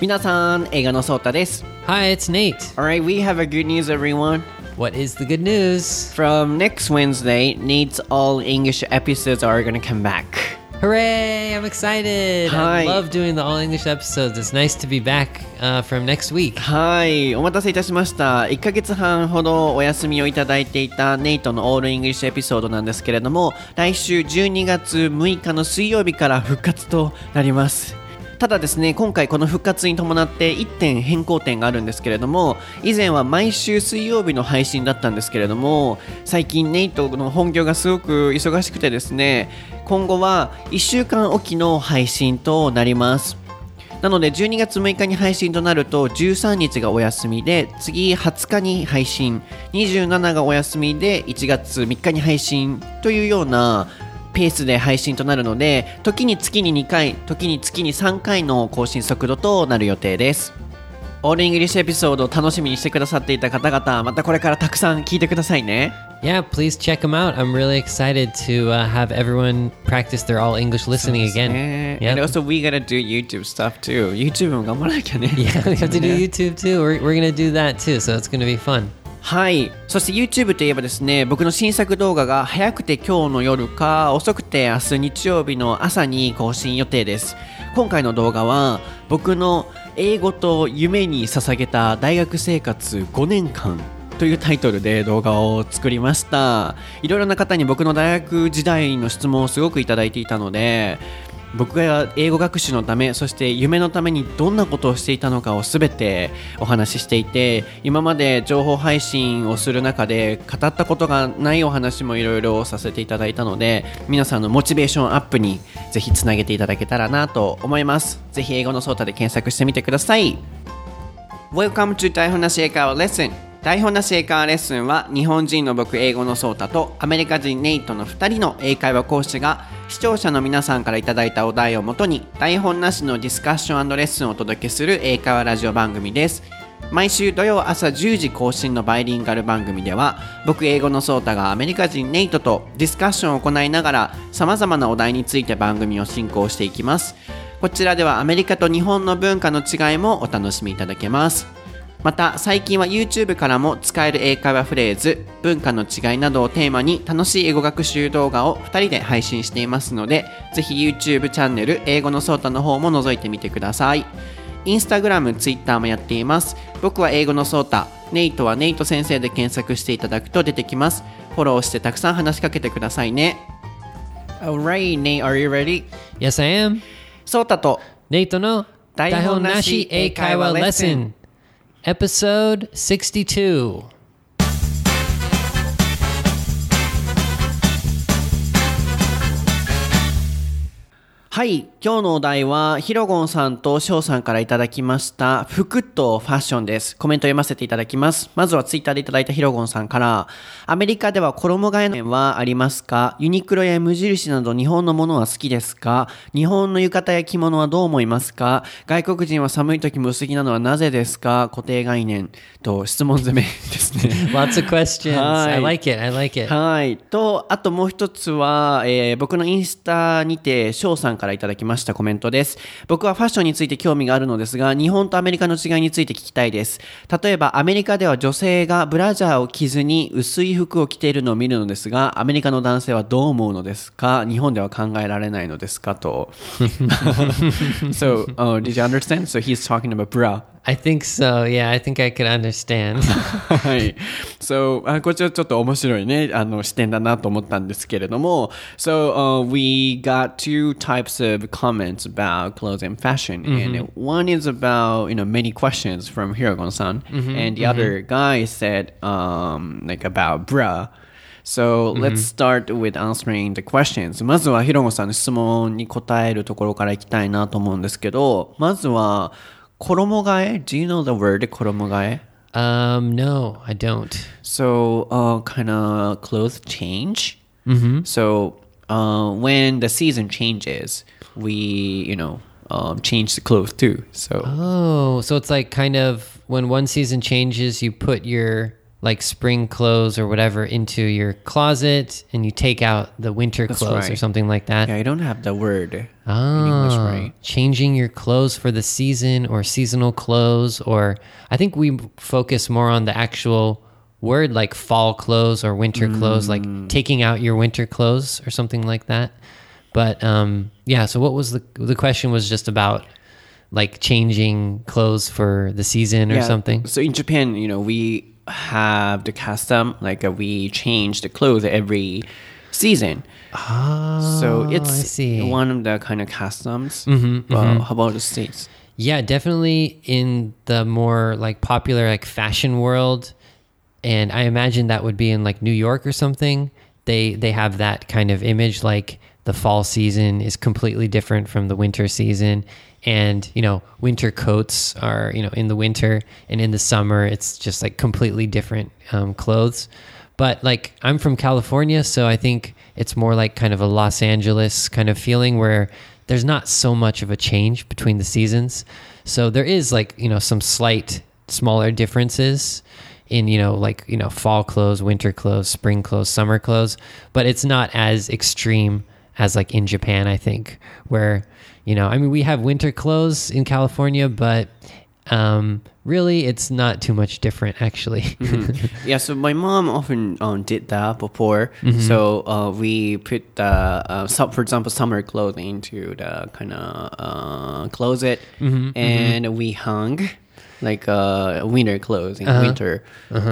Minasan, Eigo no Sota desu. Hi, it's Nate. All right, we have a good news, everyone. What is the good news? From next Wednesday, Nate's all English episodes are going to come back. Hooray! I'm excited. Hi. I love doing the all English episodes. It's nice to be back uh, from next week. はい、お待たせいたしました。1ヶ月半ほどお休みをいただいていたネイトのオールイングリッシュエピソードなんですけれども、来週12月6日の水曜日から復活となります。ただですね、今回この復活に伴って1点変更点があるんですけれども、以前は毎週水曜日の配信だったんですけれども、最近ネイトの本業がすごく忙しくてですね、今後は1週間おきの配信となります。なので12月6日に配信となると13日がお休みで次20日に配信27がお休みで1月3日に配信というようなペースで配信となるので時に月に2回時に月に3回の更新速度となる予定ですオールイングリッシュエピソードを楽しみにしてくださっていた方々またこれからたくさん聞いてくださいね Yeah, please check them out. I'm really excited to uh, have everyone practice their all English listening again. ね Yep. And also we gotta do YouTube stuff too YouTube も頑張らなきゃね Yeah, we have to do YouTube too. We're, we're to do that too, so it's to be fun. はい。そして YouTube といえばですね、僕の新作動画が早くて今日の夜か遅くて明日日曜日の朝に更新予定です。今回の動画は僕の英語と夢に捧げた大学生活5年間というタイトルで動画を作りました。いろいろな方に僕の大学時代の質問をすごくいただいていたので、僕が英語学習のためそして夢のためにどんなことをしていたのかを全てお話ししていて今まで情報配信をする中で語ったことがないお話もいろいろさせていただいたので皆さんのモチベーションアップにぜひつなげていただけたらなと思います。ぜひ英語のソータで検索してみてください。Welcome to 台本なし英会話レッスン台本なし英会話レッスンは日本人の僕英語のソータとアメリカ人ネイトの2人の英会話講師が視聴者の皆さんからいただいたお題をもとに台本なしのディスカッションレッスンをお届けする英会話ラジオ番組です。毎週土曜朝10時更新のバイリンガル番組では僕英語のソータがアメリカ人ネイトとディスカッションを行いながらさまざまなお題について番組を進行していきます。こちらではアメリカと日本の文化の違いもお楽しみいただけます。また最近は YouTube からも使える英会話フレーズ文化の違いなどをテーマに楽しい英語学習動画を2人で配信していますのでぜひ YouTube チャンネル英語のソータの方も覗いてみてください。インスタグラム、ツイッターもやっています。僕は英語のソータ。ネイトはネイト先生で検索していただくと出てきます。フォローしてたくさん話しかけてくださいね。Alright, Nate, are you ready? Yes, I am. ソータと Nate no 台本なし英会話レッスン Episode 62. はい、今日のお題はヒロゴンさんとショウさんからいただきました服とファッションです。コメント読ませていただきます。まずはツイッターでいただいたヒロゴンさんから、アメリカでは衣替えのはありますか？ユニクロや無印など日本のものは好きですか？日本の浴衣や着物はどう思いますか？外国人は寒い時も薄着なのはなぜですか？固定概念と質問攻めですね。Lots of questions. I like it. I like it. はい。と、あともう一つは、えー僕のインスタにて、翔さんからいただきましたコメントです。僕はファッションについて興味があるのですが、日本とアメリカの違いについて聞きたいです。例えば、アメリカでは女性がブラジャーを着ずに薄い服を着ているのを見るのですが、アメリカの男性はどう思うのですか？日本では考えられないのですか？と。so, uh, did you understand? So he's talking about bra. I think so. Yeah, I think I could understand. はい。So, あこちらちょっと面白いね、あの視点だなと思ったんですけれども、So, uh, we got two types of comments about clothes and fashion. And one is about, you know, many questions from Hiragon-san. and the other guy said, um, like about bra. So let's start with answering the questions. まずはヒロゴさんの質問に答えるところからいきたいなと思うんですけど、まずは衣替え ?Do you know the word 衣替え um, no, I don't. So, uh, kind of clothes change. Mm-hmm. So, uh, when the season changes, we, you know, um, change the clothes too. So, Oh, so it's like kind of when one season changes, you put your like spring clothes or whatever into your closet and you take out the winter That's clothes or something like that. Yeah, I don't have the word in Ah, English, right? changing your clothes for the season or seasonal clothes, or I think we focus more on the actual word like fall clothes or winter clothes, like Mm. taking out your winter clothes or something like that. But um, yeah, so what was the the question was just about like changing clothes for the season or Yeah, something. So in Japan, you know, we have the custom like uh, we change the clothes every season. Oh, so it's. Mm-hmm, one of the kind of customs. Well, how about the states? Yeah, definitely in the more like popular like fashion world, and I imagine that would be in like New York or something. They they have that kind of image like the fall season is completely different from the winter season, and you know winter coats are you know in the winter and in the summer it's just like completely different um, clothes. But like I'm from California, so I think it's more like kind of a Los Angeles kind of feeling where there's not so much of a change between the seasons. So there is like, you know, some slight smaller differences in, you know, like, you know, fall clothes, winter clothes, spring clothes, summer clothes, but it's not as extreme as like in Japan, I think, where, you know, I mean, we have winter clothes in California, but um, really it's not too much different actually. Yeah, so my mom often um, did that before. Mm-hmm. So uh, we put the, uh, some, for example, summer clothing into the kind of uh, closet, Mm-hmm, and we hung like uh, winter clothes Uh-huh. in winter.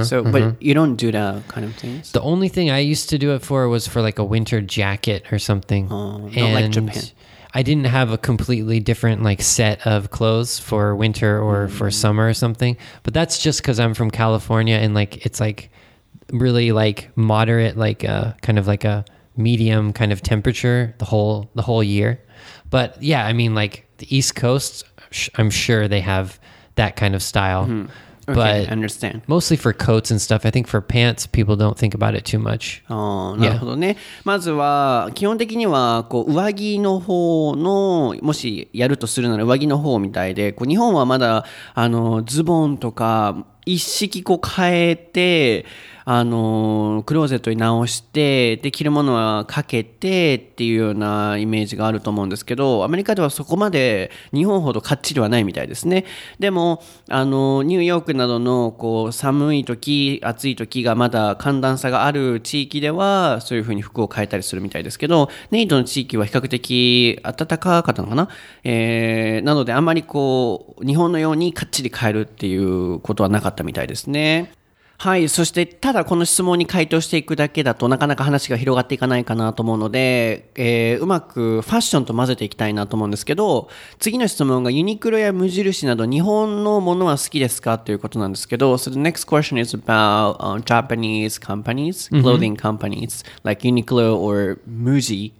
So, but you don't do that kind of things. The only thing I used to do it for was for like a winter jacket or something. Oh, not like Japan. I didn't have a completely different like set of clothes for winter or for summer or something. But that's just because I'm from California and like it's like really like moderate, like uh, kind of like a medium kind of temperature the whole the whole year. But yeah, I mean like the East Coast, I'm sure they have that kind of style. Okay, But understand. mostly for coats and stuff. I think for pants, people don't think about it too much. なるほどね。まずは、基本的には、こう、上着の方の、もしやるとするなら上着の方みたいで、こう、日本はまだ、あの、ズボンとか、一式こう変えて、あの、クローゼットに直して、で、着るものはかけてっていうようなイメージがあると思うんですけど、アメリカではそこまで日本ほどかっちりはないみたいですね。でも、あの、ニューヨークなどの、こう、寒い時、暑い時がまだ寒暖差がある地域では、そういうふうに服を変えたりするみたいですけど、ネイトの地域は比較的暖かかったのかな？えー、なのであんまりこう、日本のようにかっちり変えるっていうことはなかったみたいですね。はい。そして、ただこの質問に回答していくだけだとなかなか話が広がっていかないかなと思うので、えーうまくファッションと混ぜていきたいなと思うんですけど、次の質問がユニクロや無印など日本のものは好きですかということなんですけど、so the next question is about、uh, Japanese companies, clothing companies, like Uniqlo or Muji.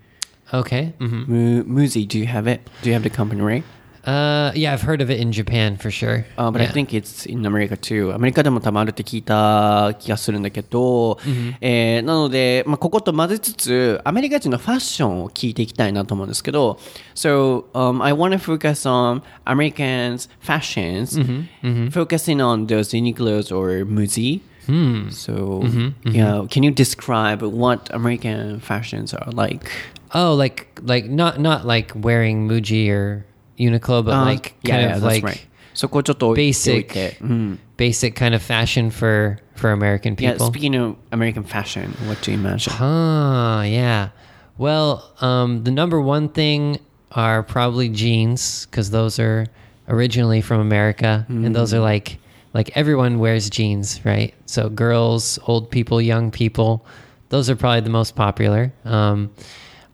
Okay. hmm Mu- Muji, do you have it? Do you have the company, right? Uh, yeah, I've heard of it in Japan for sure. Uh, but yeah. I think it's in America too. アメリカでもたまるって聞いた気がするんだけど、mm hmm. えー、なので、まあ、ここと混ぜつつ、アメリカ人のファッションを聞いていきたいなと思うんですけど、So, um, I want to focus on Americans' fashions, mm -hmm. Mm -hmm. focusing on those unique or Muji. Hmm. So, mm-hmm. Mm-hmm. yeah, can you describe what American fashions are like? Oh, like like not not like wearing muji or Uniqlo, but Uh, like yeah, kind yeah, of that's like right. そこをちょっと置いておい basic て。うん。 basic kind of fashion for for American Yeah, people. speaking of American fashion, what do you imagine? Ah, yeah. Well, um, the number one thing are probably jeans because those are originally from America, and those are like like everyone wears jeans, right? So girls, old people, young people, those are probably the most popular. Um,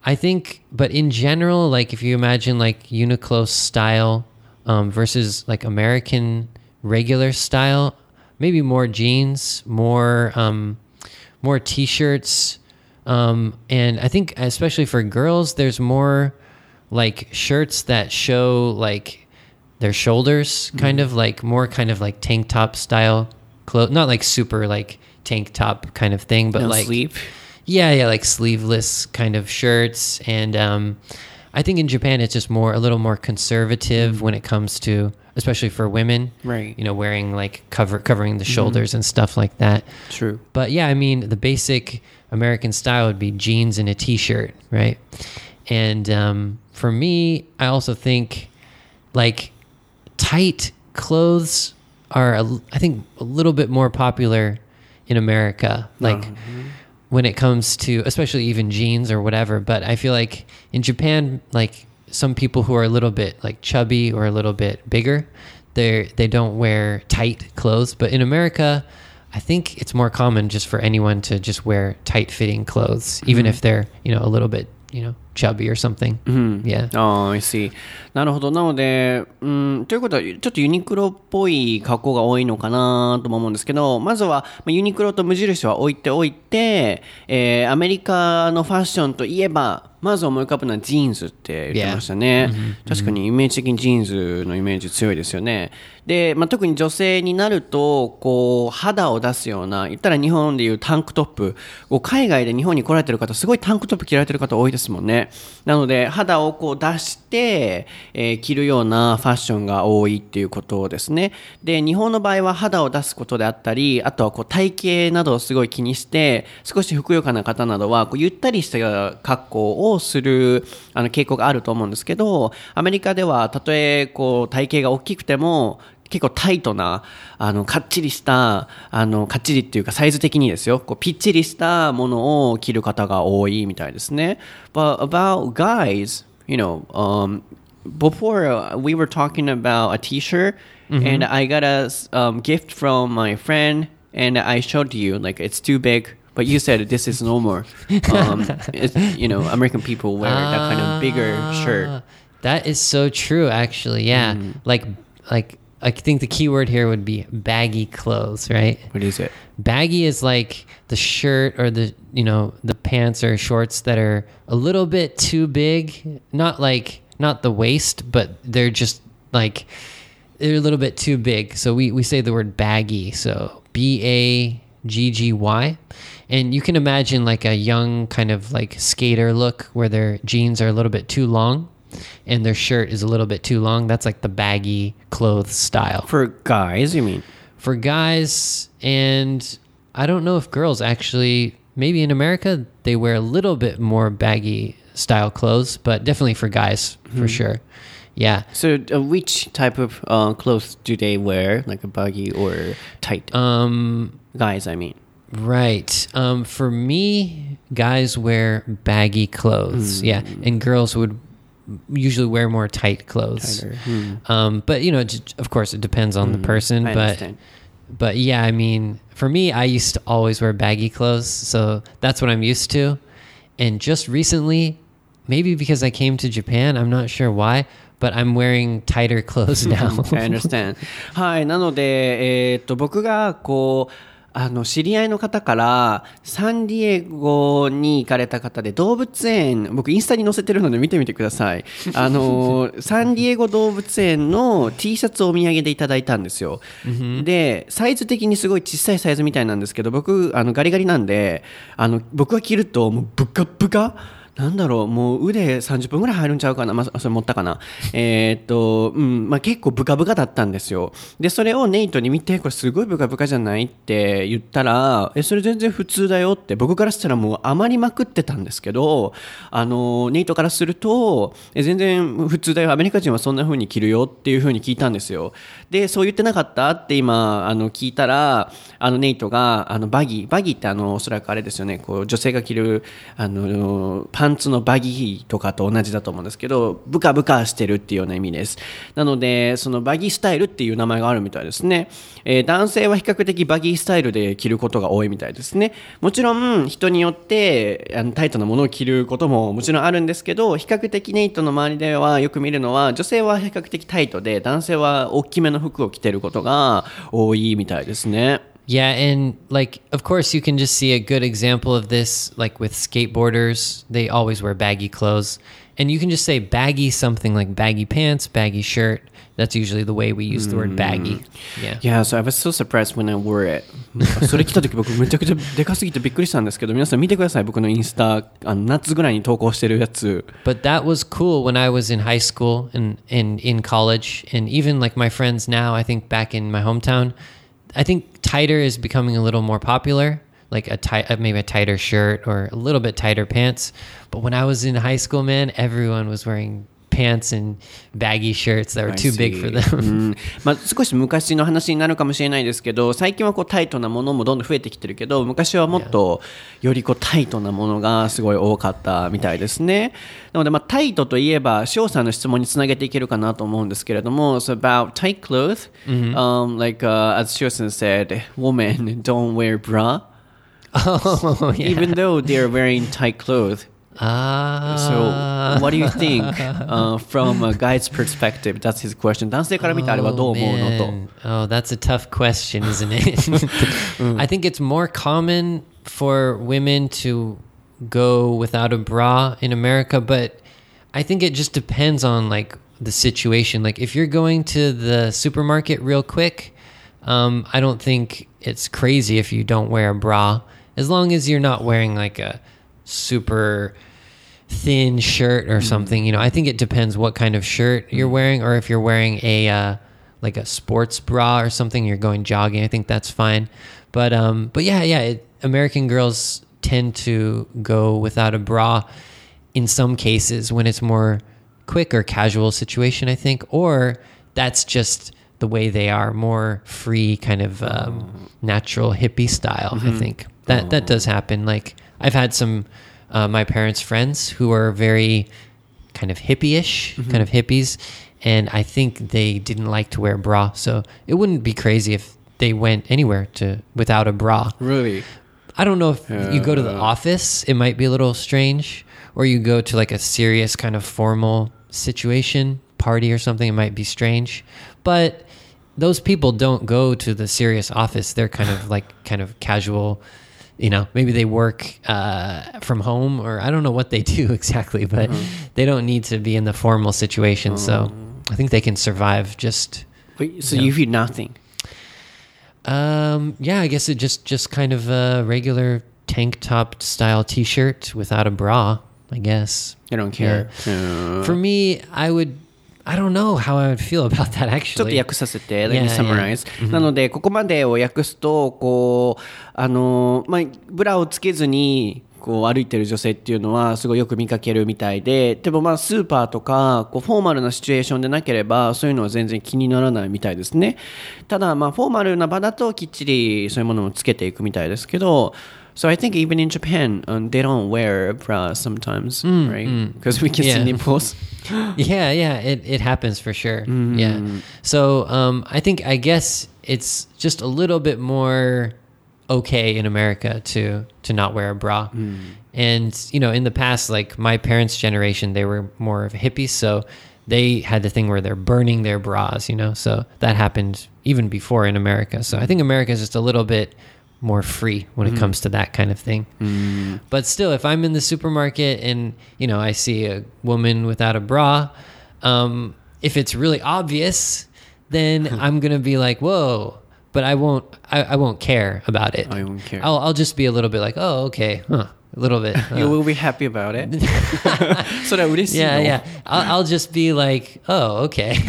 I think, but in general, like if you imagine like Uniqlo style um, versus like American regular style, maybe more jeans, more um, more t-shirts, um, and I think especially for girls, there's more like shirts that show like their shoulders, kind of like more kind of like tank top style clothes, not like super like tank top kind of thing, but No like sleeve. Yeah, yeah, like sleeveless kind of shirts, and um, I think in Japan it's just more a little more conservative when it comes to especially for women. Right. You know, wearing like cover covering the shoulders and stuff like that. True. But yeah, I mean, the basic American style would be jeans and a t-shirt, right? And um, for me, I also think like tight clothes are, a, I think, a little bit more popular in America. Like when it comes to, especially even jeans or whatever. But I feel like in Japan, like some people who are a little bit like chubby or a little bit bigger, they they don't wear tight clothes. But in America, I think it's more common just for anyone to just wear tight fitting clothes, even mm-hmm. if they're you know a little bit you know chubby or something. Yeah. ああ、I see. なるほど。なので、うん、ということは、ちょっとユニクロっぽい格好が多いのかなとも思うんですけど、まずは、まあユニクロと無印は置いておいて、えーアメリカのファッションといえば、まず思い浮かぶのはジーンズって言ってましたね。確かにイメージ的にジーンズのイメージ強いですよね。で、まあ、特に女性になると、こう、肌を出すような、言ったら日本でいうタンクトップ、こう海外で日本に来られてる方、すごいタンクトップ着られてる方多いですもんね。なので、肌をこう出して、えー着るようなファッションが多いっていうことですね。で、日本の場合は肌を出すことであったり、あとはこう体型などをすごい気にして、少しふくよかな方などは、こうゆったりした格好をするあの傾向があると思うんですけど、アメリカではたとえこう体型が大きくても、結構タイトな、あの、かっちりした、あの、かっちりっていうかサイズ的にですよ、こうぴっちりしたものを着る方が多いみたいですね。But about guys, you know, um, before uh, we were talking about a t-shirt and I got a um, gift from my friend and I showed you like it's too big but you said this is normal um, you know American people wear that kind of bigger shirt Ah, That is so true, actually. Yeah, like like I think the key word here would be baggy clothes, right? what is it Baggy is like the shirt or the you know the pants or shorts that are a little bit too big, not like not the waist, but they're just like they're a little bit too big. So we we say the word baggy. So B A G G Y. And you can imagine like a young kind of like skater look where their jeans are a little bit too long and their shirt is a little bit too long. That's like the baggy clothes style for guys you mean for guys and I don't know if girls actually maybe in America they wear a little bit more baggy style clothes, but definitely for guys for sure. Yeah. So, uh, which type of uh, clothes do they wear, like a baggy or tight? Um Guys, I mean. right. Um for me guys wear baggy clothes. Yeah, and girls would usually wear more tight clothes. Tighter. Hmm. Um but you know, j- of course it depends on the person, I but understand. but yeah, I mean, for me, I used to always wear baggy clothes, so that's what I'm used to. And just recently, maybe because I came to Japan, I'm not sure why, but I'm wearing tighter clothes now. I understand. はい。なので、えーっと、僕が、こう、 あの、知り合いの方から、サンディエゴに行かれた方で、動物園、僕インスタに載せてるので見てみてください。あの、サンディエゴ動物園の T シャツをお土産でいただいたんですよ。で、サイズ的にすごい小さいサイズみたいなんですけど、僕、あの、ガリガリなんで、あの、僕が着ると、もう、ブカブカ？なんだろう、もう腕30分ぐらい入るんちゃうかな、まあ、それ持ったかな。えーっと、うん、まあ、結構ブカブカだったんですよ。で、それをネイトに見て、これすごいブカブカじゃないって言ったら、え、それ全然普通だよって、僕からしたらもう余りまくってたんですけど、あの、ネイトからすると、え全然普通だよ、アメリカ人はそんな風に着るよっていう風に聞いたんですよ。で、そう言ってなかったって今、あの、聞いたら、あの、ネイトが、あの、バギー、バギーってあの、おそらくあれですよね、こう、女性が着る、あの、パンンツのバギーとかと同じだと思うんですけど、ブカブカしてるっていうような意味です。なので、そのバギースタイルっていう名前があるみたいですね。えー男性は比較的バギースタイルで着ることが多いみたいですね。もちろん、人によって、あの、タイトなものを着ることももちろんあるんですけど、比較的ネイトの周りではよく見るのは、女性は比較的タイトで、男性は大きめの服を着てることが多いみたいですね。Yeah, and like of course you can just see a good example of this like with skateboarders. They always wear baggy clothes. And you can just say baggy something like baggy pants, baggy shirt. That's usually the way we use the word baggy. Yeah. Yeah, so I was so surprised when I wore it. それ来た時僕めちゃくちゃでかすぎてびっくりしたんですけど、皆さん見てください。僕のインスタ、あの夏ぐらいに投稿してるやつ。 But that was cool when I was in high school and, and in college. And even like my friends now, I think back in my hometown, I think tighter is becoming a little more popular, like a tight, uh, maybe a tighter shirt or a little bit tighter pants. But when I was in high school, man, everyone was wearing pants and baggy shirts that were too big for them. うんまあ、少し昔の話になるかもしれないですけど最近はこうタイトなものもどんどん増えてきてるけど昔はもっとよりこうタイトなものがすごい多かったみたいですねなのでまあタイトといえば翔さんの質問につなげていけるかなと思うんですけれども So about tight clothes、um, like、uh, as Shio-san said women don't wear bra oh, yeah. even though they're wearing tight clothes Ah. So, what do you think uh, from a guy's perspective? That's his question. 男性から見てあれはどう思うのと。 man. Oh, that's a tough question, isn't it? I think it's more common for women to go without a bra in America, but I think it just depends on like the situation. Like if you're going to the supermarket real quick, um, I don't think it's crazy if you don't wear a bra, as long as you're not wearing like a super thin shirt or something. You know, I think it depends what kind of shirt you're wearing, or if you're wearing a uh, like a sports bra or something, you're going jogging. I think that's fine. But um, but yeah, yeah, it, American girls tend to go without a bra in some cases when it's more quick or casual situation. I think, or that's just the way they are, more free, kind of um, natural hippie style. I think that that does happen. Like I've had some uh, my parents' friends who are very kind of hippie-ish, kind of hippies, and I think they didn't like to wear bra. So it wouldn't be crazy if they went anywhere to without a bra. Really? I don't know if you go to the office, it might be a little strange, or you go to like a serious kind of formal situation, party or something, it might be strange. But those people don't go to the serious office. They're kind of like kind of casual, you know, maybe they work uh, from home or I don't know what they do exactly, but they don't need to be in the formal situation. So I think they can survive just Wait, so you feel nothing? um, yeah, I guess it just just kind of a regular tank top style T-shirt without a bra. I guess. i don't care. うん For me, I would. I don't know how I would feel about that ちょっと actually. 訳させて、Let me Yeah, yeah. summarize. なので、ここまでを訳すと、こう、あの、まあ、ブラをつけずに、こう歩いてる女性っていうのはすごいよく見かけるみたいででもまあスーパーとかこうフォーマルなシチュエーションでなければそういうのは全然気にならないみたいですねただまあフォーマルな場だときっちりそういうものもつけていくみたいですけど So I think even in Japan、um, they don't wear bras sometimes right because we can see Yeah. nipples yeah, yeah, it, it happens for sure. Yeah. So um, I think I guess it's just a little bit more okay in America to to not wear a bra. Mm. And you know, in the past, like my parents' generation, they were more of hippies, so they had the thing where they're burning their bras. You know, so that happened even before in America. So I think America is just a little bit more free when it mm-hmm. comes to that kind of thing. Mm. But still, if I'm in the supermarket and you know I see a woman without a bra, um, if it's really obvious, then I'm gonna be like, "Whoa!" but I won't. I, I won't care about it. I won't care. I'll, I'll just be a little bit like, oh, okay, huh, a little bit. Uh. you will be happy about it. so that would Yeah, yeah. I'll, I'll, just be like, oh, okay.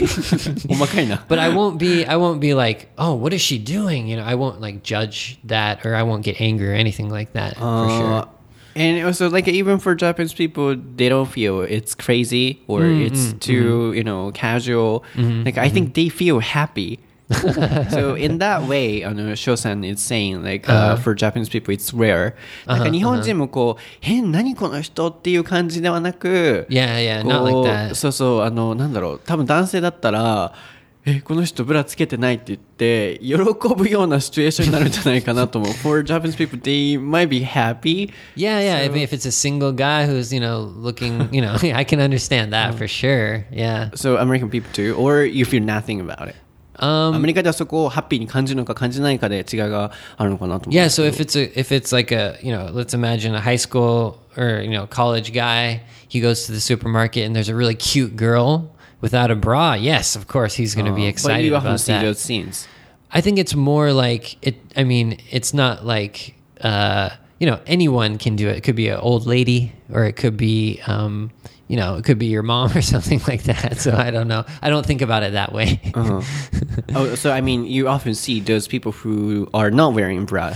but I won't be. I won't be like, oh, what is she doing? You know, I won't like judge that, or I won't get angry or anything like that uh, for sure. And also, uh, like even for Japanese people, they don't feel it's crazy or mm it's mm, too mm you know casual. Mm -hmm, like I think mm-hmm. they feel happy so in that way, あの、翔さん is saying, like, uh, Uh-huh. for Japanese people, it's rare. なんか日本人もこう、変、何この人っていう感じではなく、 Yeah, yeah, こう not like that. そうそう、あの、なんだろう、多分男性だったら、え、この人ブラつけてないって言って、喜ぶようなシチュエーションになるんじゃないかなと思う。For Japanese people, they might be happy. Yeah, yeah. I mean, if it's a single guy who's, you know, looking, you know, I can understand that for sure. Yeah. So American people too, or you feel nothing about it. アメリカではそこをハッピーに感じるのか感じないかで違いがあるのかなと思う Yeah, so if it's a if it's like a you know, let's imagine a high school or you know college guy, he goes to the supermarket and there's a really cute girl without a bra. Yes, of course he's going to be But excited you often about see that. those scenes. I think it's more like it. I mean, it's not like uh, you know anyone can do it. It could be an old lady, or it could be um, you know it could be your mom or something like that. So I don't know. I don't think about it that way. oh, so I mean, you often see those people who are not wearing bra.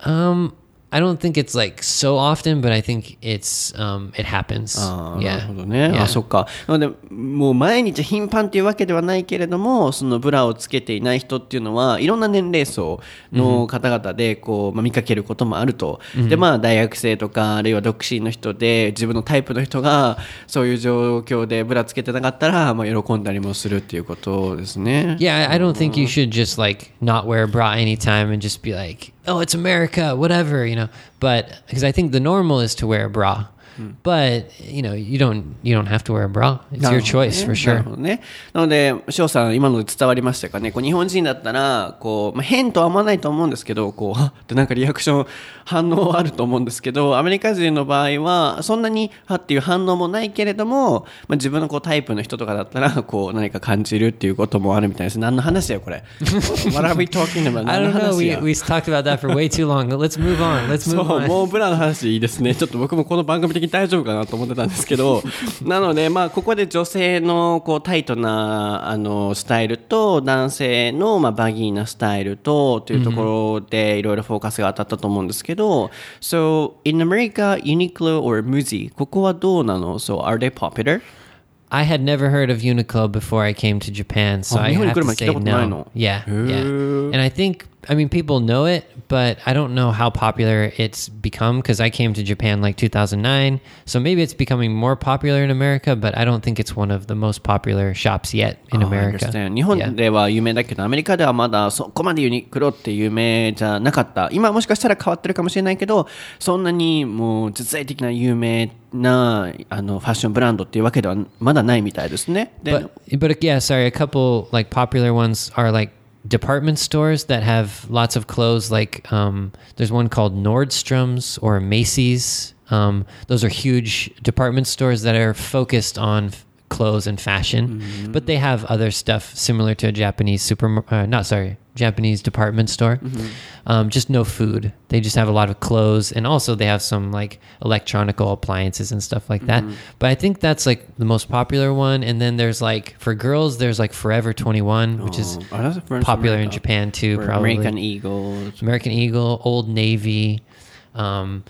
um, I don't think it's like so often, but I think it's um, it happens. あーなる yeah. ほどね。Yeah. あ、そっか。なので、もう毎日頻繁っていうわけではないけれども、そのブラをつけていない人っていうのは、いろんな年齢層の方々で、こう、まあ、見かけることもあると。で、まあ、大学生とか、あるいは独身の人で、自分のタイプの人が、そういう状況でブラつけてなかったら、まあ、喜んだりもするっていうことですね。Yeah, I I don't think you should just like not wear a bra anytime and just be like, "Oh, it's America, whatever," you know. But because I think the normal is to wear a bra. But, you know, you don't you don't have to wear a bra. It's な your るほどね choice for なる sure. ほどね。なので、翔さん、今ので伝わりましたかね？こう日本人だったら、こう、まあ、変とは思わないと思うんですけど、こう、は っってなんかリアクション、反応はあると思うんですけど、アメリカ人の場合は、そんなに、はっていう反応もないけれども、まあ、自分のこうタイプの人とかだったら、こう、何か感じるっていうこともあるみたいです。何の話だよ、これ？What are we talking about? I 何 don't の know. 話 We や？we talked about that for way too long. Let's move on. Let's そ move う、on. もうブラの話いいですね。ちょっと僕もこの番組的に大丈夫かなと思ってたんですけど、なので、まあ、ここで女性のこうタイトなあのスタイルと、男性のまあバギーなスタイルと、というところでいろいろフォーカスが当たったと思うんですけど、So, in America, Uniqlo or Muji, ここはどうなの ?So, are they popular? I had never heard of Uniqlo before I came to Japan, so Oh, Ihave to say no. の？Yeah, yeah. And I think I mean people know it, but I don't know how popular it's become because I came to Japan like 2009, so maybe it's becoming more popular in America, but I don't think it's one of the most popular shops yet in あ America. I understand 日本では有名だけど、アメリカではまだそこまでユニクロって有名じゃなかった。今もしかしたら変わってるかもしれないけど、そんなにもう実在的な有名なあのファッションブランドっていうわけではまだないみたいですね。で、 But but yeah, sorry, a couple like popular ones are like department stores that have lots of clothes like um, there's one called Nordstrom's or Macy's. Um, those are huge department stores that are focused on f- clothes and fashion, but they have other stuff similar to a Japanese super uh, not sorry, Japanese department store. Um, just no food. They just have a lot of clothes and also they have some like electronical appliances and stuff like that. But I think that's like the most popular one and then there's like for girls there's like Forever 21, which is あれ Friends popular in Japan too, or probably. American Eagle. American Eagle, Old Navy, um,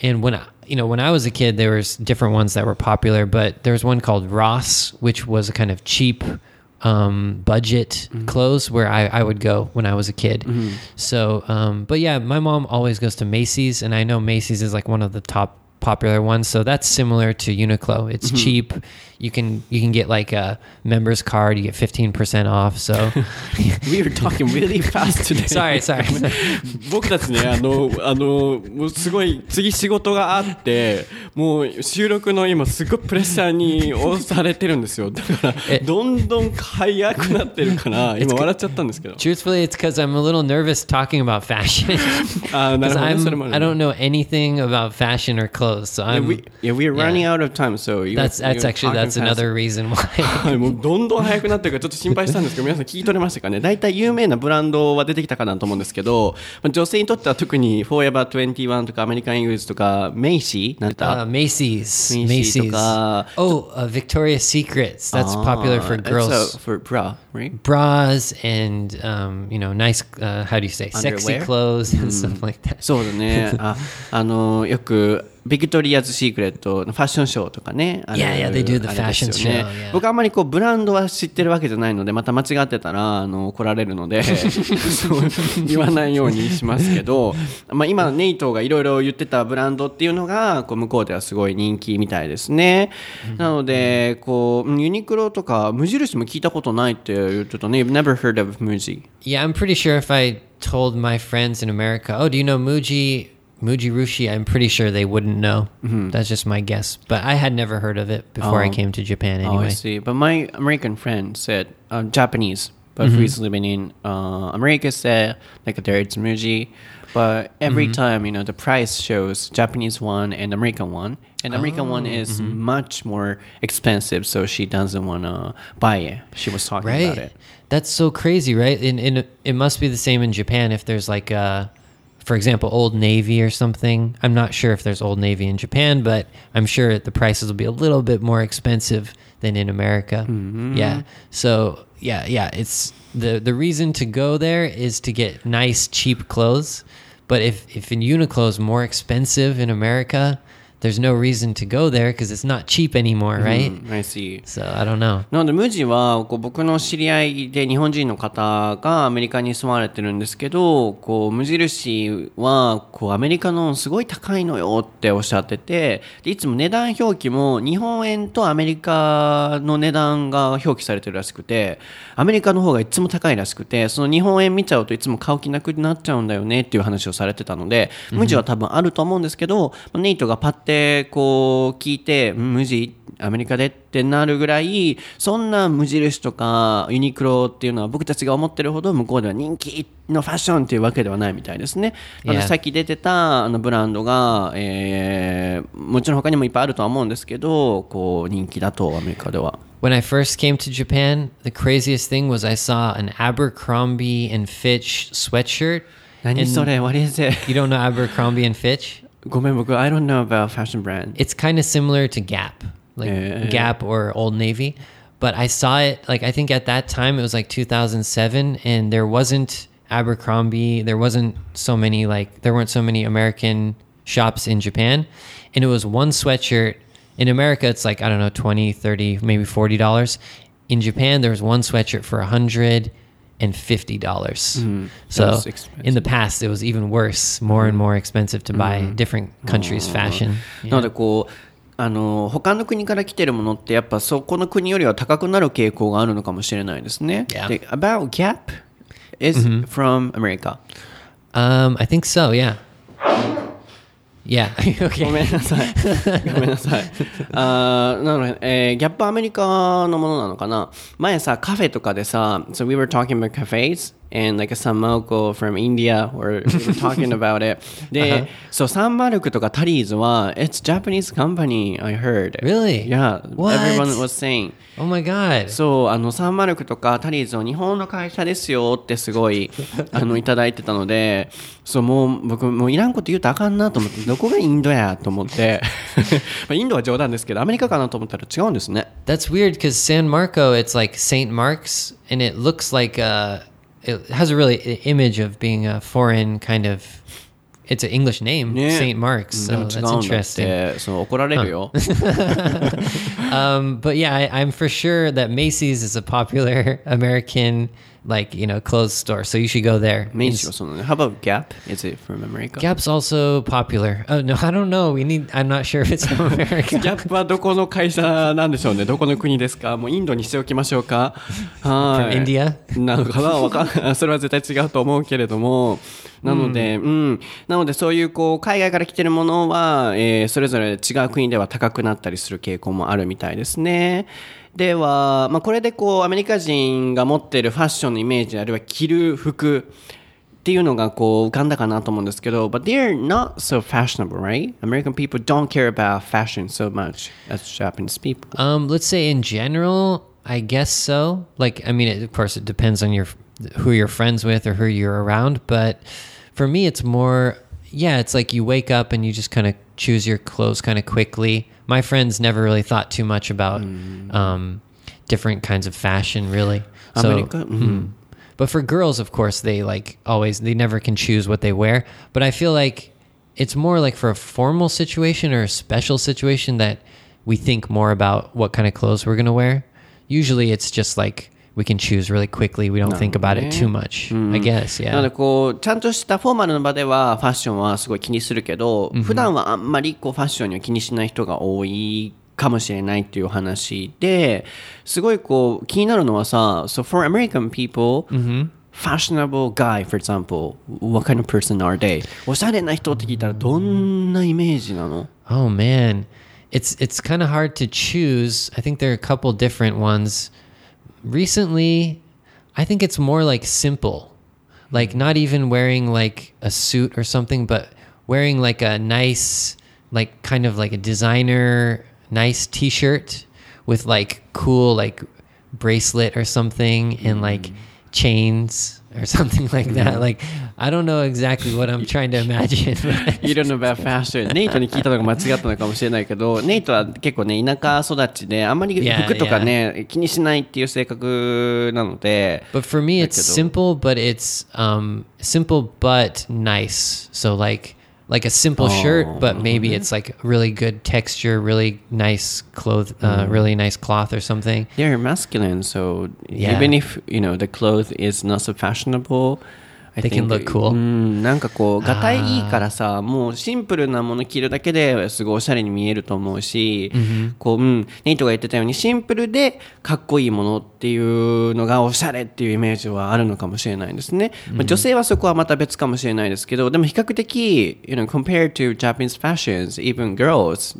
and when I, you know when I was a kid, there was different ones that were popular, but there was one called Ross, which was a kind of cheap um, budget clothes where I, I would go when I was a kid. So, um, but yeah, my mom always goes to Macy's, and I know Macy's is like one of the top popular ones. So that's similar to Uniqlo. It's cheap. You can you can get like a member's card. You get fifteen percent off. So We were talking really fast today. sorry, sorry. 僕たちね、あの、あの、もうすごい、次仕事があって、もう収録の今すごいプレッシャーに押されてるんですよ。だからえ、どんどん早くなってるから、今笑っちゃったんですけど。 Truthfully, it's because I'm a little nervous talking about fashion. あーなる Because ほどね、それもあ I'm る I don't know anything about fashion or clothes, So Yeah, I'm. we, yeah, we're running out of time, so you That's that's actually that's another reason why. はい、もうどんどん速くなってるからちょっと心配したんですけど皆さん聞き取れましたかね大体有名なブランドは出てきたかなと思うんですけどまあ女性にとっては特に Forever 21とかアメリカンイーグルスとかメイシーなんて Uh, Macy's, Macy's Macy's. とか Oh, uh, Victoria's Secrets. That's popular for Ah, girls. so for bra right Bras and um, you know, nice. Uh, how do you say, sexy clothes and stuff like that. そうだねああのよくビクトリアズ・シークレットのファッションショーとかねある Yeah, yeah, they do the あれですよ fashion show, yeah. 僕あんまりこうブランドは知ってるわけじゃないのでまた間違ってたらあの怒られるので そう言わないようにしますけど、まあ、今ネイトがいろいろ言ってたブランドっていうのがこう向こうではすごい人気みたいですね、なのでこうユニクロとか無印も聞いたことないって言ってたね You've never heard of Muji Yeah, I'm pretty sure if I told my friends in America, "Oh, do you know Muji?" Muji Rushi, I'm pretty sure they wouldn't know. That's just my guess. But I had never heard of it before I Oh. came to Japan Oh, I anyway. see. But my American friend said uh, Japanese but who's living in uh, America said like there it's Muji. But every time, you know, the price shows Japanese one and American one. And American one is much more expensive, so she doesn't want to buy it. She was talking about it. That's so crazy, right? And, and it must be the same in Japan if there's like a, for example, Old Navy or something. I'm not sure if there's Old Navy in Japan, but I'm sure the prices will be a little bit more expensive than in America. Mm-hmm. Yeah. So yeah, yeah. It's the the reason to go there is to get nice, cheap clothes. But if if in Uniqlo is more expensive in America, there's no reason to go there because it's not cheap anymore, right? Mm, I see. So I don't know. なので、無地は、こう、僕の知り合いで日本人の方がアメリカに住まわれてるんですけど、こう、無印は、こう、アメリカのすごい高いのよっておっしゃってて、でいつも値段表記も日本円とアメリカの値段が表記されてるらしくて、アメリカの方がいつも高いらしくて、その日本円見ちゃうといつも買う気なくなっちゃうんだよねっていう話をされてたので、無地は多分あると思うんですけど、ネイトがパッてこう聞いて、うん無地アメリカでってなるぐらい、そんな無印とかユニクロっていうのは僕たちが思ってるほど向こうでは人気のファッションっていうわけではないみたいですね。なの.さっき出てたあのブランドが、えーもちろん他にもいっぱいあるとは思うんですけど、こう人気だとアメリカでは。When I first came to Japan, the craziest thing was I saw an Abercrombie and Fitch sweatshirt. 何それ ?What is it? You don't know Abercrombie and Fitch? ごめん僕、I don't know about fashion brand. It's kind of similar to Gap, like Yeah. Gap or Old Navy. But I saw it like I think at that time it was like 2007 and there wasn't Abercrombie, there wasn't so many like there weren't so many American shops in Japan and it was one sweatshirt. In America it's like I don't know 20, 30, maybe 40 dollars. In Japan there was one sweatshirt for 150 dollars. so that's expensive. in the past it was even worse, more and more expensive to buy different countries' fashion. なのでこうあの他の国から来てるものってやっぱそこの国よりは高くなる傾向があるのかもしれないですね。 Yeah. で About Gap is from America. Um, I think so. Yeah. Yeah. ご okay. めんなさい。ごめんなさい。あーなので、えーギャップアメリカのものなのかな？前さ、カフェとかでさ、so we were talking about cafes and like some local from India were talking about it. で、そう、サンマルクとかタリーズは、it's Japanese company, I heard. Really? Yeah, What? everyone was saying. Oh my god. そう、あの、サンマルクとかタリーズは日本の会社ですよってすごい、あの、いただいてたので、そう、もう僕、もういらんこと言うとあかんなと思って、どこがインドやと思って、まあインドは冗談ですけど、アメリカかなと思ったら違うんですね。That's weird because San Marco, it's like Saint Mark's, and it looks like uh, it has a really image of being a foreign kind of it's an English name, yeah. Saint Mark's. So mm-hmm. that's interesting. Yeah, huh. um, but yeah, I, am for sure that Macy's is a popular American like you know, clothes store. So you should go there. メイシはそのね、How about Gap? Is it from America? Gap's also popular. Oh no, I don't know. We need. I'm not sure if it's from America. ギャップはどこの会社なんでしょうね。どこの国ですかもうインドにしておきましょうか。はい。From India? なのかなわかんない。それは絶対違うと思うけれども。なので、うん。なので、そういう、こう、海外から来てるものは、えーそれぞれ違う国では高くなったりする傾向もあるみたいですね。では、まあ、これでこう、アメリカ人が持っているファッションのイメージ、あるいは着る服、っていうのがこう浮かんだかなと思うんですけど、but they're not so fashionable, right? American people don't care about fashion so much as Japanese people. Um, let's say in general, I guess so. Like, I mean, it, of course, it depends on your who you're friends with or who you're around. But for me, it's more, yeah, it's like you wake up and you just kind of choose your clothes kind of quickly. my friends never really thought too much about mm. um, different kinds of fashion, really. So, mm. Mm. but for girls, of course, they like always they never can choose what they wear. But I feel like it's more like for a formal situation or a special situation that we think more about what kind of clothes we're gonna wear. Usually, it's just like we can choose really quickly. We don't think about it too much. I guess, なの yeah. でこうちゃんとしたフォーマルの場ではファッションはすごい気にするけど、普段はあんまりこうファッションには気にしない人が多いかもしれないっていう話ですごいこう気になるのはさ So for American people、fashionable guy for example what kind of person are they おしゃれな人って聞いたらどんなイメージなの Oh man, it's it's kind of hard to choose. I think there are a couple different ones. Recently, I think it's more like simple. Like not even wearing like a suit or something, but wearing like a nice like kind of like a designer nice t-shirt with like cool like bracelet or something and like mm. chains or something like that. Like I don't know exactly what I'm trying to imagine. You don't know about fashion. ネイトに聞いたのが間違ったのかもしれないけど、ネイトは結構ね、田舎育ちで、あんまり Yeah, 服とかね、気にしないっていう性格なので、But for me, it's simple, but it's um, simple but nice. So like like a simple shirt, but maybe it's like really good texture, really nice cloth, uh, really nice cloth or something. they're masculine, so Yeah. even if, you know, the cloth is not so fashionable, They can look cool. うん、なんかこう、がたいいいからさ、もうシンプルなもの着るだけですごいおしゃれに見えると思うし、こう、うん、ネイトが言ってたようにシンプルでかっこいいものっていうのがおしゃれっていうイメージはあるのかもしれないですね。まあ、女性はそこはまた別かもしれないですけど、でも比較的、you know, compared to Japanese fashions, even girls,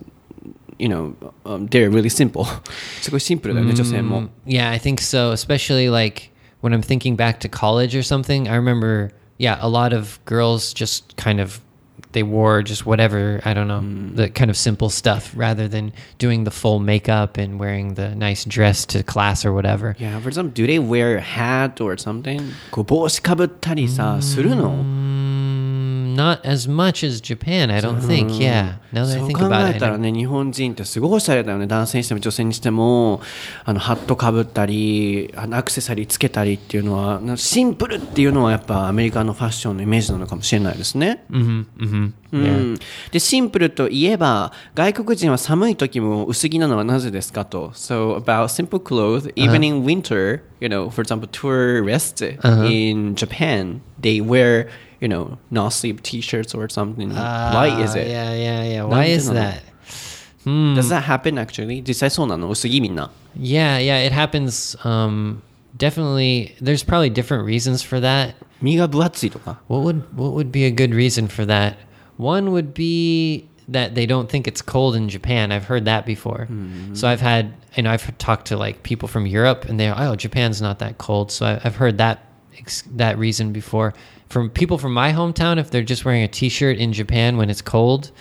you know, um, they're really simple. すごいシンプルだよね、女性も。Yeah, I think so. Especially like when I'm thinking back to college or something. I remember, yeah, a lot of girls just kind of they wore just whatever I don't know the kind of simple stuff rather than doing the full makeup and wearing the nice dress to class or whatever. Yeah, for example, do they wear a hat or something? こう帽子かぶったりさ、するの Mm, Not as much as Japan, I don't think. Yeah. Now that そ I う think 考 about え it. た I ら don't- ね、日本人ってすごいおしゃれだよね。男性にしても女性にしても、あの、ハットかぶったり、あのアクセサリーつけたりっていうのは、なシンプルっていうのはやっぱアメリカのファッションのイメージなのかもしれないですね。Mhm, mhm. うん、でシンプルといえば外国人は寒い時も薄着なのはなぜですかと So about simple clothes even in winter you know for example tourists in Japan they wear you know no sleeve t-shirts or something why is Ah, it Yeah, yeah, yeah. Why is なんでなの that? Hmm. Does that happen actually 実際そうなの薄着みんな Yeah, yeah, it happens. Um, definitely, there's probably different reasons for that. 身が分厚いとか What would what would be a good reason for that? One would be that they don't think it's cold in Japan. I've heard that before. So I've had, you know, I've talked to like people from Europe, and they're, oh, Japan's not that cold. So I, I've heard that ex- that reason before. From people from my hometown, if they're just wearing a T-shirt in Japan when it's cold,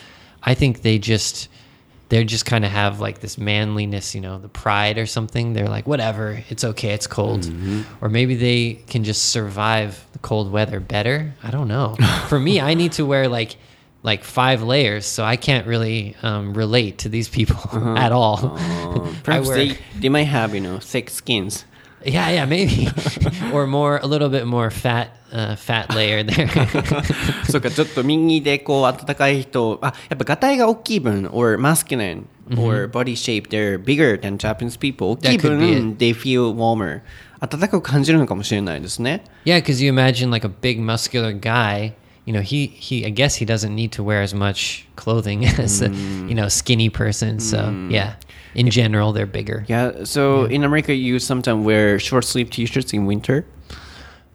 I think they just they just kind of have like this manliness, you know, the pride or something. They're like, whatever, it's okay, it's cold. Or maybe they can just survive the cold weather better. I don't know. For me, I need to wear like like five layers, so I can't really um, relate to these people at all. I Perhaps they, they might have you know thick skins yeah, yeah, maybe, or more, a little bit more fat, uh, fat layer there. そうか、ちょっと右でこう暖かい人、あ、やっぱガタイが大きい分、or masculine, or body shape, they're bigger than Japanese people. 大きい That could be 分、they feel warmer. 暖かく感じるのかもしれないですね。 Yeah, because you imagine like a big muscular guy. you know, he he I guess he doesn't need to wear as much clothing as mm. a, you know, skinny person. So, mm. yeah. In general, they're bigger. Yeah. So, yeah. in America, you sometimes wear short sleeve t-shirts in winter.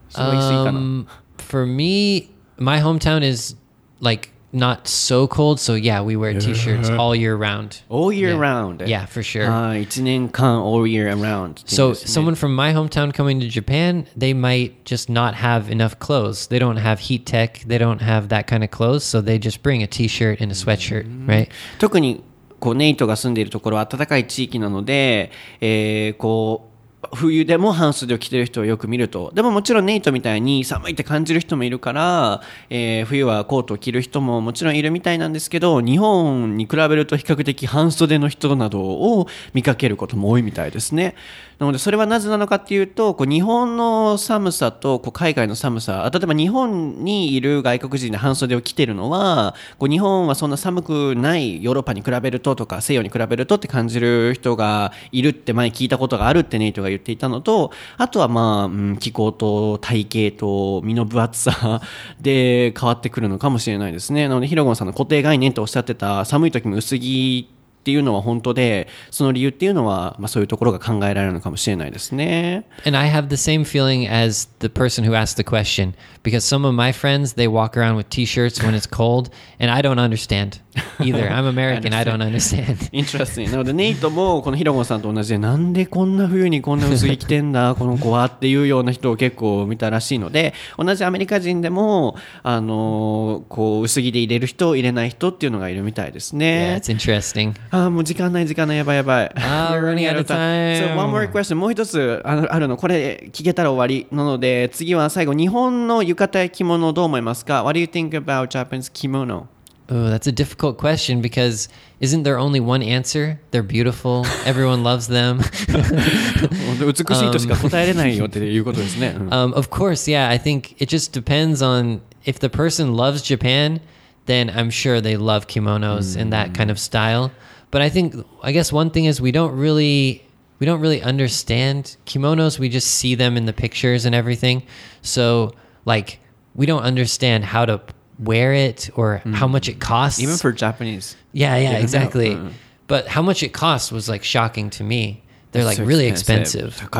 So um, for me, my hometown is like not so cold. So yeah, we wear t-shirts all year round. All year yeah. round. Yeah, for sure. Ah, uh, 1年間 all year around. So someone from my hometown coming to Japan, they might just not have enough clothes. They don't have Heattech. They don't have that kind of clothes. So they just bring a t-shirt and a sweatshirt, mm-hmm. right? 特にこうネイトが住んでいるところは暖かい地域なので、えー、こう冬でも半袖を着てる人をよく見ると。でももちろんネイトみたいに寒いって感じる人もいるから、えー冬はコートを着る人ももちろんいるみたいなんですけど日本に比べると比較的半袖の人などを見かけることも多いみたいですね。なのでそれはなぜなのかっていうとこう日本の寒さとこう海外の寒さ例えば日本にいる外国人で半袖を着てるのはこう日本はそんな寒くないヨーロッパに比べるととか西洋に比べるとって感じる人がいるって前聞いたことがあるってネイトが言っていたのとあとはまあ、うん気候と体型と身の分厚さ で変わってくるのかもしれないですね。なのでヒロゴンさんの固定概念とおっしゃってた寒い時も薄着っていうのは本当でその理由っていうのは、まあ、そういうところが考えられるのかもしれないですね。And I have the same feeling as the person who asked the question because some of my friends they walk around with t-shirts when it's cold and I don't understand. Either. I'm American. I don't understand. Interesting. なので、ネイトもこのヒロゴンさんと同じで、なんでこんな冬にこんな薄着着てんだ、この子はっていうような人を結構見たらしいので、同じアメリカ人でも、あのこう、薄着で入れる人、入れない人っていうのがいるみたいです yeah, ね。it's interesting. あーもう時間ない時間ないやばいやばい。Ah, we're running out of time. So one more question もう一つあのあるのこれ聞けたら終わりなので次は最後日本の浴衣や着物どう思いますか？What do you think about Japanese kimono? Oh, that's a difficult question because isn't there only one answer? They're beautiful. Everyone loves them. 本当美しいとしか答えれないよっていうことですね。うん Um, of course, yeah. I think it just depends on if the person loves Japan, then I'm sure they love kimonos and that kind of style. But I think, I guess one thing is we don't really, we don't really understand kimonos. We just see them in the pictures and everything. So, like, we don't understand how to wear it or mm. how much it costs. Even for Japanese. Yeah, yeah, exactly. Mm. But how much it costs was like shocking to me. They're like so really expensive. expensive.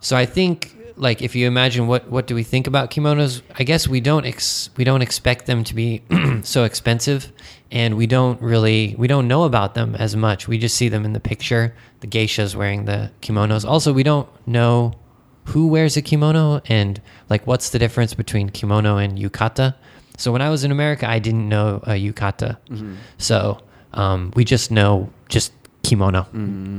So I think like if you imagine what what do we think about kimonos? I guess we don't ex- we don't expect them to be so expensive and we don't really we don't know about them as much. We just see them in the picture, the geishas wearing the kimonos. Also, we don't know who wears a kimono and like what's the difference between kimono and yukata. So when I was in America, I didn't know a yukata. So um, we just know just kimono.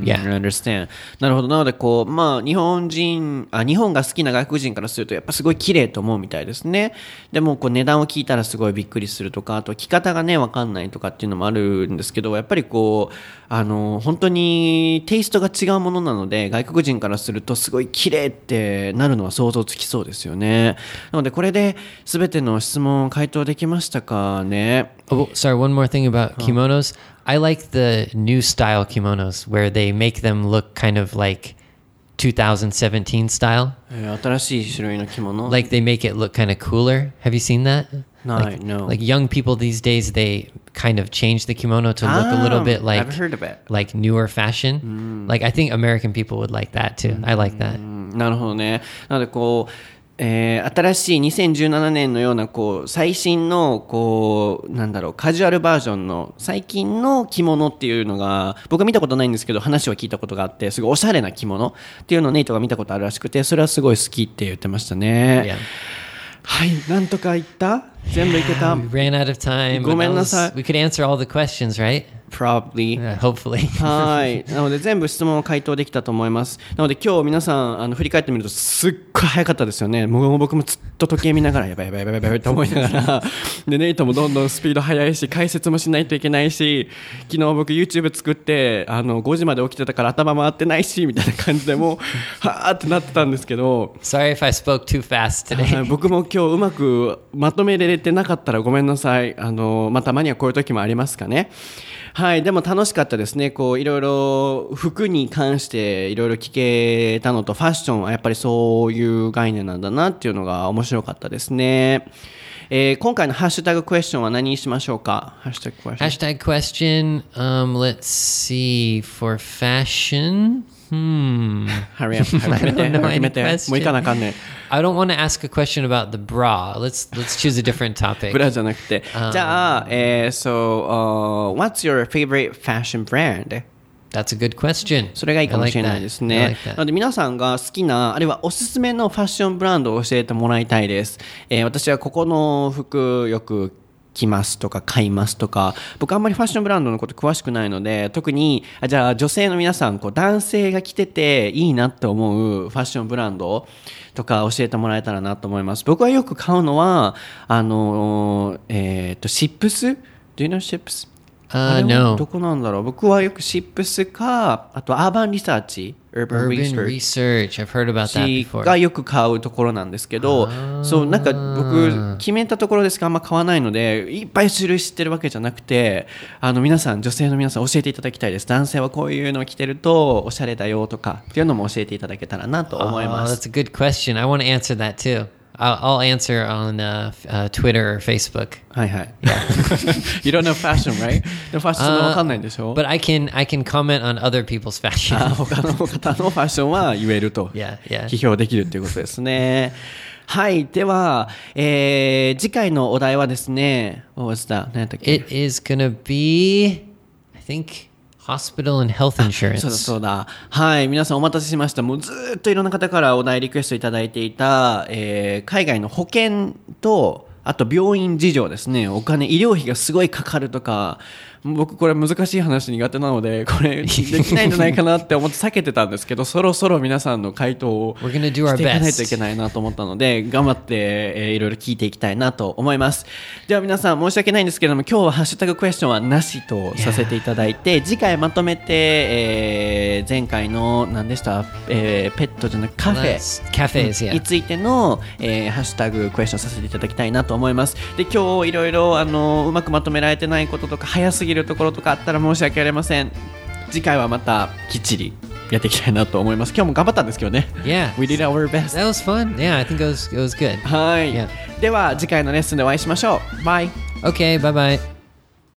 Yeah. I understand. なるほど。なので、こう、まあ、日本人、あ、日本が好きな外国人からすると、やっぱすごい綺麗と思うみたいですね。でも、こう、値段を聞いたらすごいびっくりするとか、あと、着方がね、わかんないとかっていうのもあるんですけど、やっぱりこう、あの、本当にテイストが違うものなので、外国人からするとすごい綺麗ってなるのは想像つきそうですよね。なので、これで全ての質問回答できましたかね？Oh, sorry, one more thing about kimonos. I like the new style kimonos where they make them look kind of like 2017 style. えー新しい種類の着物。 Like they make it look kind of cooler. Have you seen that? No, like, no. Like young people these days, they kind of change the kimono to look a little Ah, bit like I've heard of it. like newer fashion. Like I think American people would like that too. I like that. うんなるほどね。なのでこう、 えー新しい2017年のようなこう最新のこうなんだろうカジュアルバージョンの最近の着物っていうのが僕は見たことないんですけど話は聞いたことがあってすごいおしゃれな着物っていうのをネイトが見たことあるらしくてそれはすごい好きって言ってましたね。はい、なんとか言った？全部いけた？We ran out of time. ごめんなさい。We could answer all the questions, right? Probably. Uh, hopefully. はい。なので全部質問を回答できたと思います。なので今日皆さんあの振り返ってみるとすっごい早かったですよね。もう僕もずっと時計見ながらやばいやばいやばいやばいって思いながら。で、ネイトもどんどんスピード速いし解説もしないといけないし、昨日僕 YouTube 作ってあの5時まで起きてたから頭回ってないしみたいな感じでもうはーってなってたんですけど。Sorry if I spoke too fast はい today. 僕も今日うまくまとめれてなかったらごめんなさい。あの、まあ、たまにはこういう時もありますかね。はい。でも楽しかったですね。こう、いろいろ服に関していろいろ聞けたのと、ファッションはやっぱりそういう概念なんだなっていうのが面白かったですね。えー今回のハッシュタグクエスチョンは何にしましょうか？ハッシュタグクエスチョン。ハッシュタグクエスチョン Um, let's see. For fashion, 決めて。any もういかなあかんね。I don't want to ask a question about the bra. Let's let's choose a different topic. ブラじゃなくて。じゃあ、えー、so, uh, what's your favorite fashion brand? That's a good question. それがいいかもしれないですね。I like な.ので皆さんが好きな、あるいはおすすめのファッションブランドを教えてもらいたいです。えー私はここの服よく着ますとか買いますとか、僕あんまりファッションブランドのこと詳しくないので、特に、あじゃあ女性の皆さん、こう男性が着てていいなって思うファッションブランドとか教えてもらえたらなと思います。僕はよく買うのは、あの、えっ、と、シップス ?Do you know ships? Uh, あれは no. どこなんだろう？僕はよくシップスか、あとアーバンリサーチ、Urban Urban Research. I've heard about that が before. よく買うところなんですけど、そう、なんか僕、決めたところですがあんま買わないので、いっぱい種類知ってるわけじゃなくて、あの皆さん、女性の皆さん教えていただきたいです。男性はこういうのを着てるとおしゃれだよとかっていうのも教えていただけたらなと思い Oh, ます。that's a good question. I want to answer that too. I'll, I'll answer on uh, f- uh, Twitter or Facebook. はいはい。you don't know fashion, right? でもファッションわかんないんでしょ But I can I can comment on other people's fashion. あ他の方のファッションは言えると。 Yeah, yeah. 批評できるということですね。はい。では、えー次回のお題はですね、What was that? 何やったっけ It is gonna be, I think, hospital and health そうだ insurance. そうだ。はい。皆さんお待たせしました。もうずーっといろんな方からお題リクエストいただいていた、えー海外の保険と、あと病院事情ですね。お金、医療費がすごいかかるとか、僕これ難しい話苦手なので、これできないんじゃないかなって思って避けてたんですけど、そろそろ皆さんの回答をしていかないとい.けないなと思ったので、頑張って、えーいろいろ聞いていきたいなと思います。では皆さん申し訳ないんですけども、今日はハッシュタグクエスチョンはなしとさせていただいて、次回まとめて、えー前回の何でした、えーペットじゃなくカフェ。Let's- Cafes, に yeah. ついての、えーハッシュタグクエスチョンさせていただきたいなと思います。で、今日いろいろあのうまくまとめられてないこととか早すぎるところとかあったら申し訳ありません。次回はまたきっちりやっていきたいなと思います。今日も頑張ったんですけどね。Yeah. We did our best. That was fun. Yeah, I think it was it was good. はい。Yeah. では次回のレッスンでお会いしましょう。バイ。Okay, bye bye.